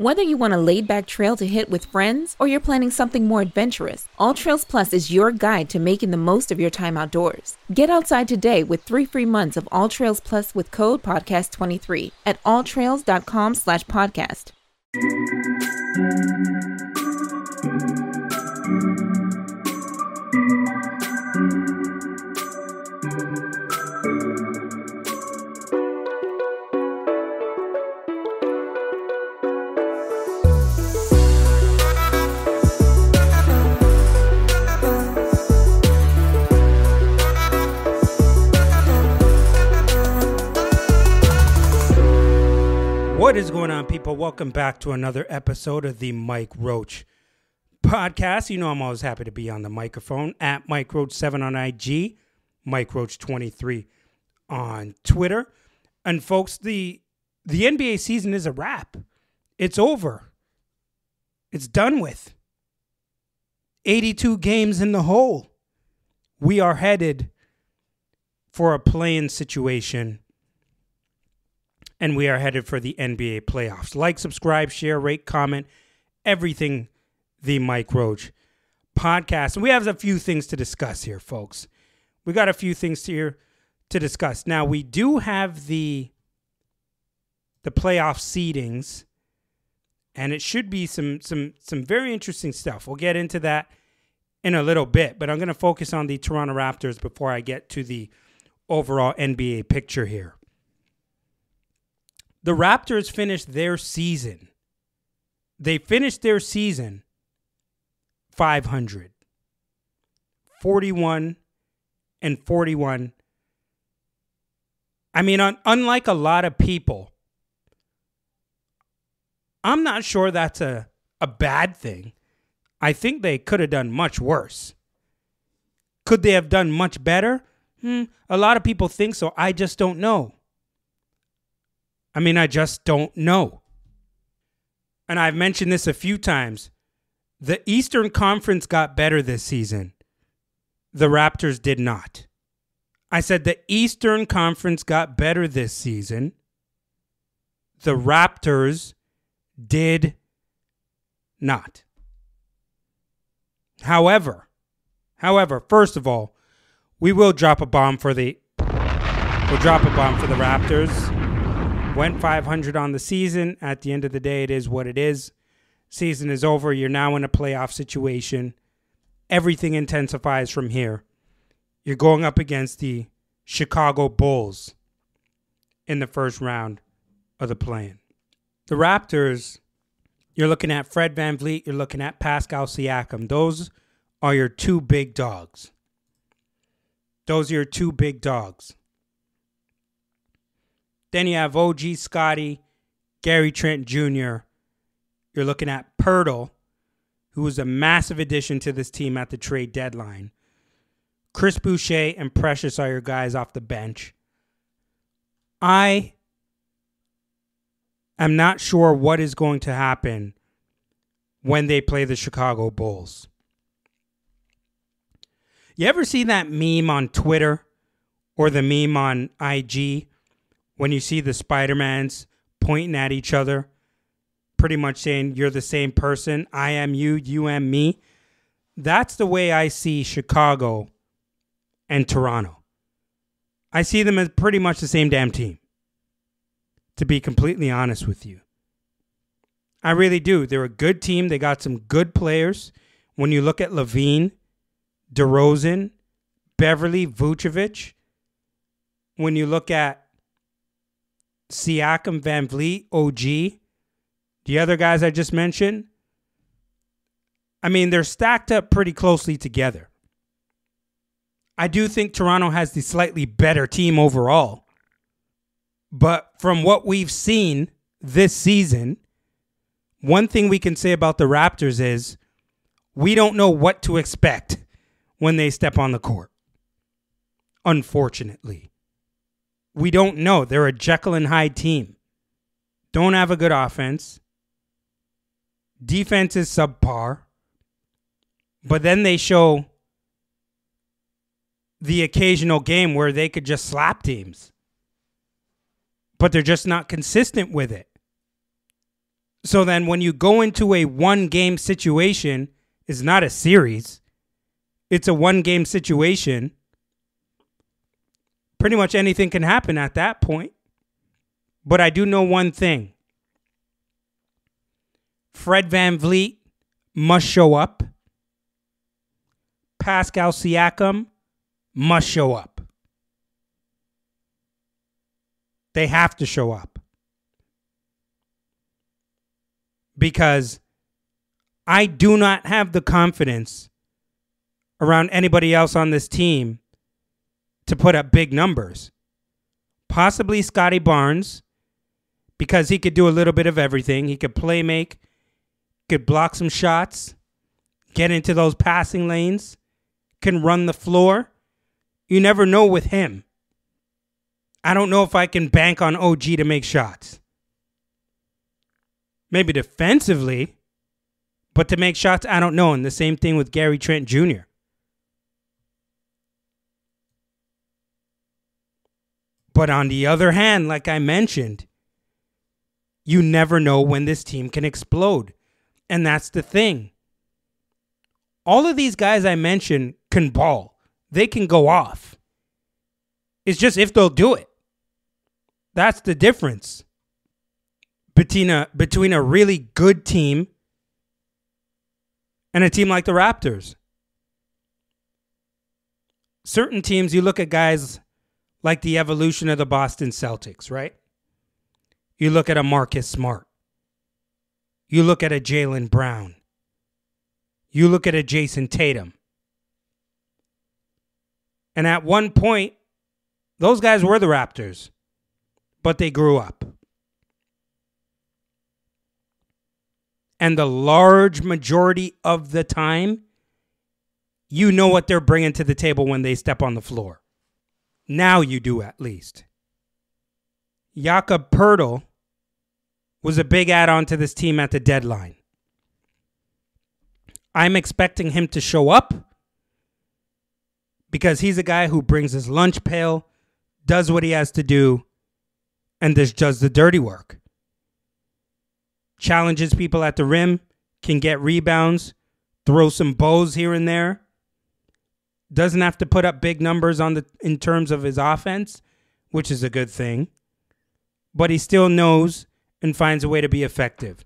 Whether you want a laid back trail to hit with friends or you're planning something more adventurous, All Trails Plus is your guide to making the most of your time outdoors. Get outside today with three free months of All Trails Plus with code podcast23 at alltrails.com slash podcast. What is going on, people? Welcome back to another episode of the Mike Roach podcast. You know, I'm always happy to be on the microphone at Mike Roach7 on IG, Mike Roach23 on Twitter. And folks, the the NBA season is a wrap. It's over. It's done with. 82 games in the hole. We are headed for a play-in situation and we are headed for the NBA playoffs. Like, subscribe, share, rate, comment, everything the Mike Roach podcast. And we have a few things to discuss here, folks. We got a few things here to discuss. Now, we do have the the playoff seedings and it should be some some some very interesting stuff. We'll get into that in a little bit, but I'm going to focus on the Toronto Raptors before I get to the overall NBA picture here the Raptors finished their season. They finished their season 500. 41 and 41. I mean, un- unlike a lot of people, I'm not sure that's a, a bad thing. I think they could have done much worse. Could they have done much better? Hmm, a lot of people think so. I just don't know. I mean, I just don't know. And I've mentioned this a few times. The Eastern Conference got better this season. The Raptors did not. I said the Eastern Conference got better this season. The Raptors did not. However, however, first of all, we will drop a bomb for the we'll drop a bomb for the Raptors. Went 500 on the season. At the end of the day, it is what it is. Season is over. You're now in a playoff situation. Everything intensifies from here. You're going up against the Chicago Bulls in the first round of the play-in. The Raptors, you're looking at Fred VanVleet, you're looking at Pascal Siakam. Those are your two big dogs. Those are your two big dogs. Then you have OG Scottie, Gary Trent Jr. You're looking at Poeltl, who was a massive addition to this team at the trade deadline. Chris Boucher and Precious are your guys off the bench. I am not sure what is going to happen when they play the Chicago Bulls. You ever see that meme on Twitter or the meme on IG when you see the Spider-Mans pointing at each other, pretty much saying you're the same person, I am you, you am me. That's the way I see Chicago and Toronto. I see them as pretty much the same damn team. To be completely honest with you. I really do. They're a good team. They got some good players. When you look at LaVine, DeRozan, Beverley, Vucevic, when you look at Siakam, VanVleet, OG, the other guys I just mentioned, I mean, they're stacked up pretty closely together. I do think Toronto has the slightly better team overall. But from what we've seen this season, one thing we can say about the Raptors is we don't know what to expect when they step on the court. Unfortunately, we don't know. They're a Jekyll and Hyde team. Don't have a good offense. Defense is subpar. But then they show the occasional game where they could just slap teams. But they're just not consistent with it. So then when you go into a one game situation, it's not a series. It's a one game situation. Pretty much anything can happen at that point. But I do know one thing. Fred VanVleet must show up. Pascal Siakam must show up. They have to show up. Because I do not have the confidence around anybody else on this team to put up big numbers. Possibly Scottie Barnes, because he could do a little bit of everything. He could play make, could block some shots, get into those passing lanes, can run the floor. You never know with him. I don't know if I can bank on OG to make shots. Maybe defensively, but to make shots, I don't know. And the same thing with Gary Trent Jr. But on the other hand, like I mentioned, you never know when this team can explode. And that's the thing. All of these guys I mentioned can ball. They can go off. It's just if they'll do it. That's the difference between a, between a really good team and a team like the Raptors. Certain teams, you look at guys like the evolution of the Boston Celtics, right? You look at a Marcus Smart. You look at a Jaylen Brown. You look at a Jayson Tatum. And at one point, those guys were the Raptors, but they grew up. And the large majority of the time, you know what they're bringing to the table when they step on the floor. Now you do at least. Jakob Poeltl was a big add on to this team at the deadline. I'm expecting him to show up because he's a guy who brings his lunch pail, does what he has to do, and just does the dirty work. Challenges people at the rim, can get rebounds, throw some bows here and there. Doesn't have to put up big numbers on the in terms of his offense, which is a good thing. But he still knows and finds a way to be effective.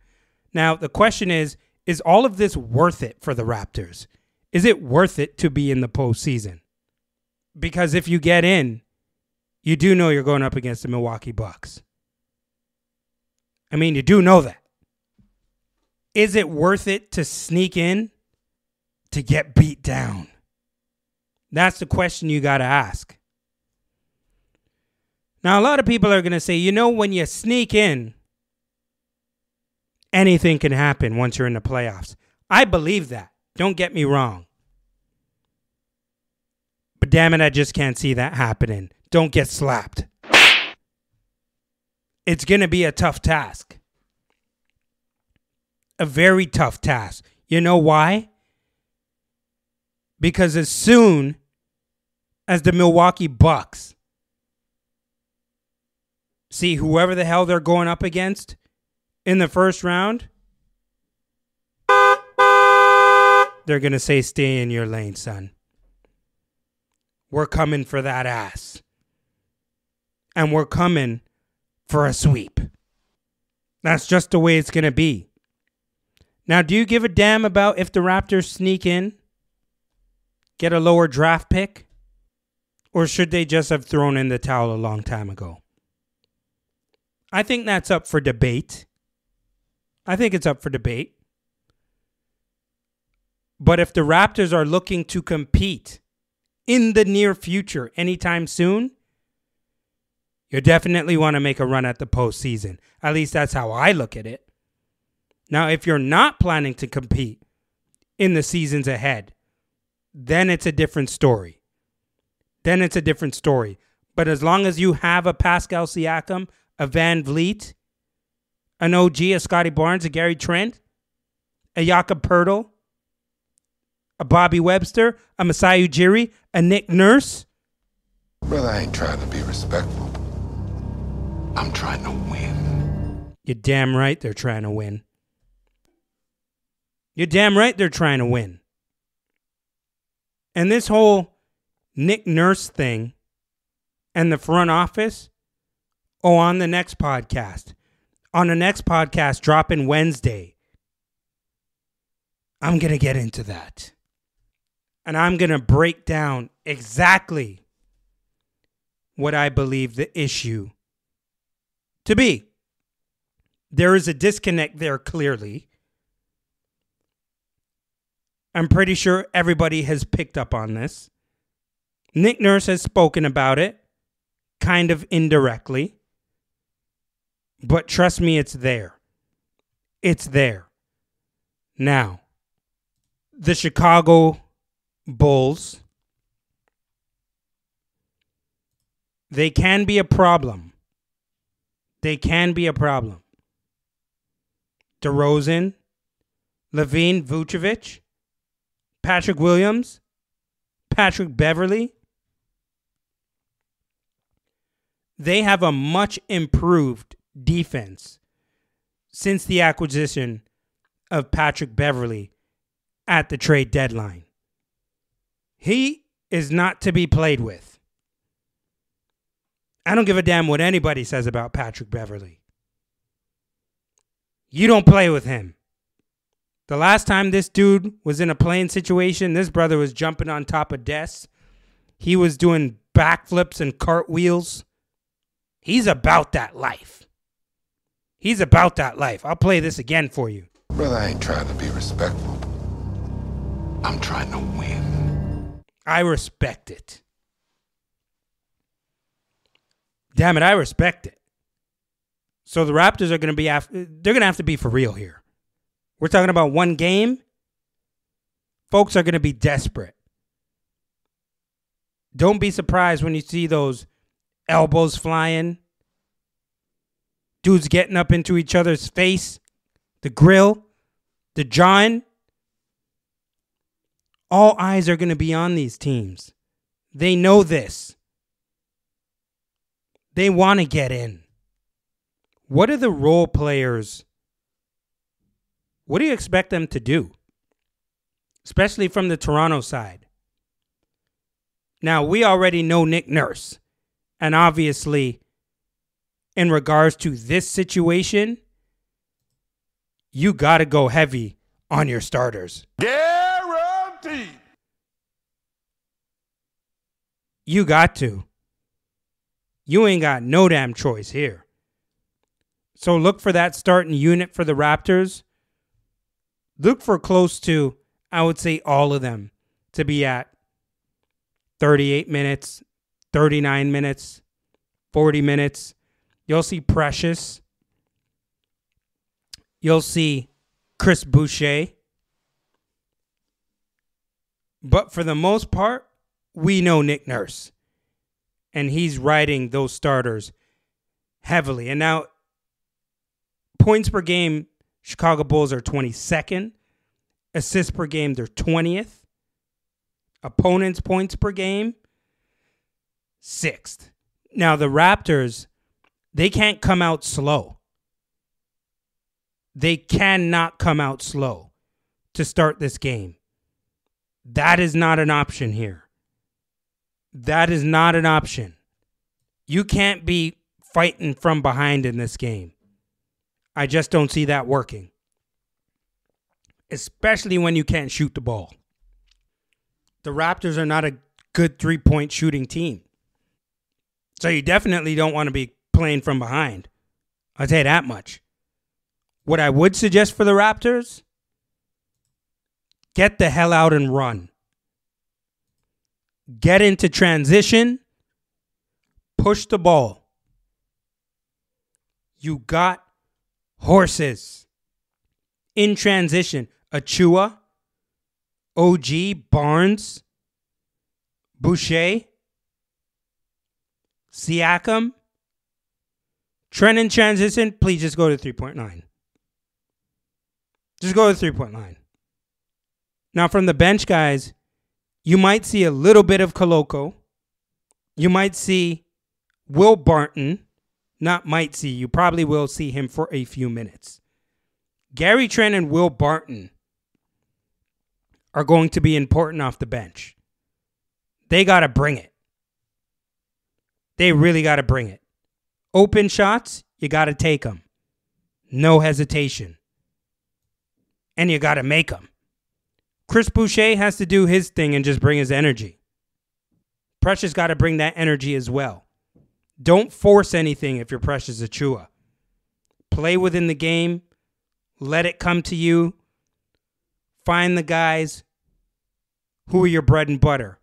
Now, the question is is all of this worth it for the Raptors? Is it worth it to be in the postseason? Because if you get in, you do know you're going up against the Milwaukee Bucks. I mean, you do know that. Is it worth it to sneak in to get beat down? That's the question you got to ask. Now, a lot of people are going to say, you know, when you sneak in, anything can happen once you're in the playoffs. I believe that. Don't get me wrong. But damn it, I just can't see that happening. Don't get slapped. It's going to be a tough task. A very tough task. You know why? Because as soon as the Milwaukee Bucks see whoever the hell they're going up against in the first round, they're going to say, Stay in your lane, son. We're coming for that ass. And we're coming for a sweep. That's just the way it's going to be. Now, do you give a damn about if the Raptors sneak in, get a lower draft pick, or should they just have thrown in the towel a long time ago? I think that's up for debate. I think it's up for debate. But if the Raptors are looking to compete in the near future, anytime soon, you definitely want to make a run at the postseason. At least that's how I look at it. Now, if you're not planning to compete in the seasons ahead, then it's a different story. Then it's a different story. But as long as you have a Pascal Siakam, a VanVleet, an OG, a Scottie Barnes, a Gary Trent, a Jakob Poeltl, a Bobby Webster, a Masai Ujiri, a Nick Nurse. Brother, I ain't trying to be respectful. I'm trying to win. You're damn right they're trying to win. You're damn right they're trying to win. And this whole Nick Nurse thing and the front office, oh, on the next podcast. On the next podcast, dropping Wednesday, I'm going to get into that. And I'm going to break down exactly what I believe the issue to be. There is a disconnect there, clearly. I'm pretty sure everybody has picked up on this. Nick Nurse has spoken about it, kind of indirectly. But trust me, it's there. It's there. Now, the Chicago Bulls, they can be a problem. They can be a problem. DeRozan, LaVine Vucevic, Patrick Williams, Patrick Beverley. They have a much improved defense since the acquisition of Patrick Beverley at the trade deadline. He is not to be played with. I don't give a damn what anybody says about Patrick Beverley. You don't play with him. The last time this dude was in a play-in situation, this brother was jumping on top of desks. He was doing backflips and cartwheels. He's about that life. He's about that life. I'll play this again for you. Brother, I ain't trying to be respectful. I'm trying to win. I respect it. Damn it, I respect it. So the Raptors are going to be after, they're going to have to be for real here. We're talking about one game. Folks are going to be desperate. Don't be surprised when you see those elbows flying, dudes getting up into each other's face, the grill, the John. All eyes are going to be on these teams. They know this. They want to get in. What are the role players? What do you expect them to do? Especially from the Toronto side. Now, we already know Nick Nurse. And obviously, in regards to this situation, you got to go heavy on your starters. Guaranteed. You got to. You ain't got no damn choice here. So look for that starting unit for the Raptors. Look for close to, I would say, all of them to be at 38 minutes, 39 minutes, 40 minutes. You'll see Precious. You'll see Chris Boucher. But for the most part, we know Nick Nurse. And he's riding those starters heavily. And now, points per game, Chicago Bulls are 22nd. Assists per game, they're 20th. Opponents' points per game, sixth. Now, the Raptors, they can't come out slow. They cannot come out slow to start this game. That is not an option here. That is not an option. You can't be fighting from behind in this game. I just don't see that working. Especially when you can't shoot the ball. The Raptors are not a good three point shooting team. So you definitely don't want to be playing from behind. I'll you that much. What I would suggest for the Raptors get the hell out and run. Get into transition, push the ball. You got horses. in transition. Achiuwa, OG, Barnes, Boucher, Siakam, Trent in transition, please just go to 3.9. Just go to 3.9. Now, from the bench guys, you might see a little bit of Koloko. You might see Will Barton. Not might see, you probably will see him for a few minutes. Gary Trent and Will Barton are going to be important off the bench. They got to bring it. They really got to bring it. Open shots, you got to take them. No hesitation. And you got to make them. Chris Boucher has to do his thing and just bring his energy. Precious got to bring that energy as well. Don't force anything if you're Precious Achiuwa. Play within the game. Let it come to you. Find the guys who are your bread and butter.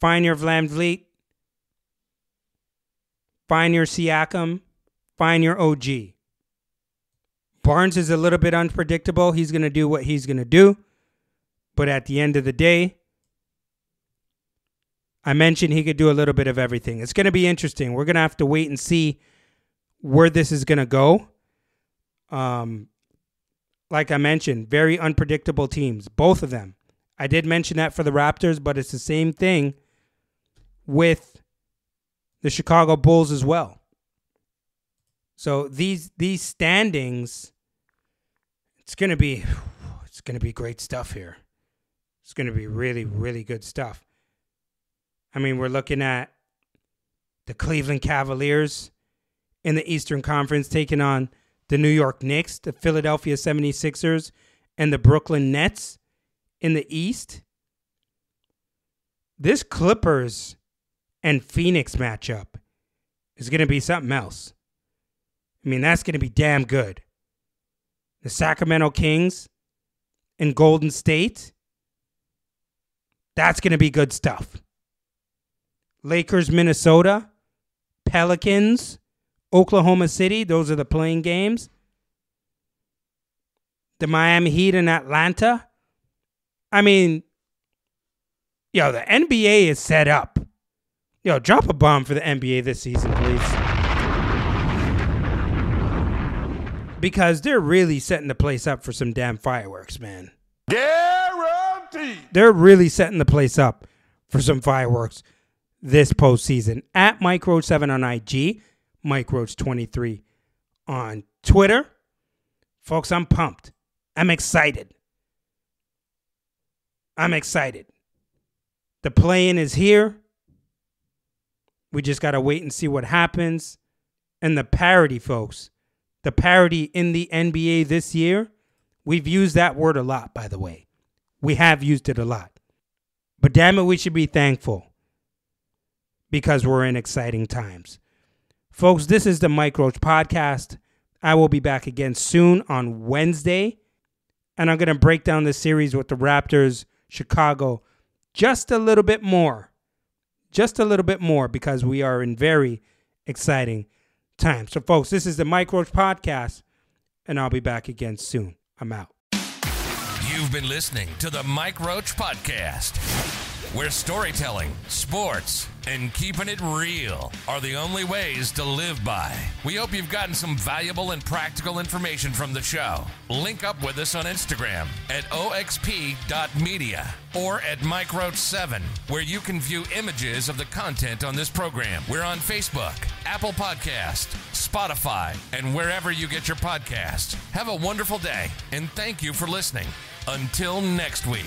Find your VanVleet. Find your Siakam. Find your OG. Barnes is a little bit unpredictable. He's going to do what he's going to do. But at the end of the day, I mentioned he could do a little bit of everything. It's going to be interesting. We're going to have to wait and see where this is going to go. Um, like I mentioned, very unpredictable teams, both of them. I did mention that for the Raptors, but it's the same thing with the Chicago Bulls as well. So these these standings, it's gonna be it's gonna be great stuff here. It's gonna be really really good stuff. I mean, we're looking at the Cleveland Cavaliers in the Eastern Conference taking on the New York Knicks, the Philadelphia 76ers, and the Brooklyn Nets in the East. This Clippers and Phoenix matchup is going to be something else. I mean, that's going to be damn good. The Sacramento Kings and Golden State, that's going to be good stuff. Lakers, Minnesota, Pelicans, Oklahoma City, those are the play-in games. The Miami Heat and Atlanta. I mean, yo, the NBA is set up. Yo, drop a bomb for the NBA this season, please. Because they're really setting the place up for some damn fireworks, man. Guaranteed. They're really setting the place up for some fireworks this postseason. At Mike Roach 7 on IG, Mike Roach 23 on Twitter. Folks, I'm pumped. I'm excited. I'm excited. The play in is here. We just got to wait and see what happens. And the parity, folks, the parity in the NBA this year, we've used that word a lot, by the way. We have used it a lot. But damn it, we should be thankful because we're in exciting times. Folks, this is the Mike Roach podcast. I will be back again soon on Wednesday. And I'm going to break down the series with the Raptors, Chicago, just a little bit more. Just a little bit more because we are in very exciting times. So, folks, this is the Mike Roach podcast, and I'll be back again soon. I'm out. You've been listening to the Mike Roach Podcast, where storytelling, sports, and keeping it real are the only ways to live by. We hope you've gotten some valuable and practical information from the show. Link up with us on Instagram at oxp.media or at Mike Roach 7, where you can view images of the content on this program. We're on Facebook, Apple Podcast, Spotify, and wherever you get your podcast. Have a wonderful day, and thank you for listening. Until next week.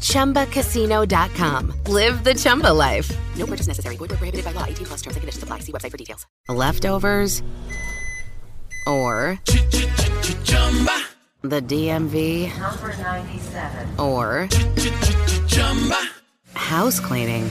ChumbaCasino.com. Live the Chumba life. No purchase necessary. Void where prohibited by law. 18 plus terms and conditions apply. See website for details. Leftovers Or Chumba. the DMV? Number 97. Or house cleaning?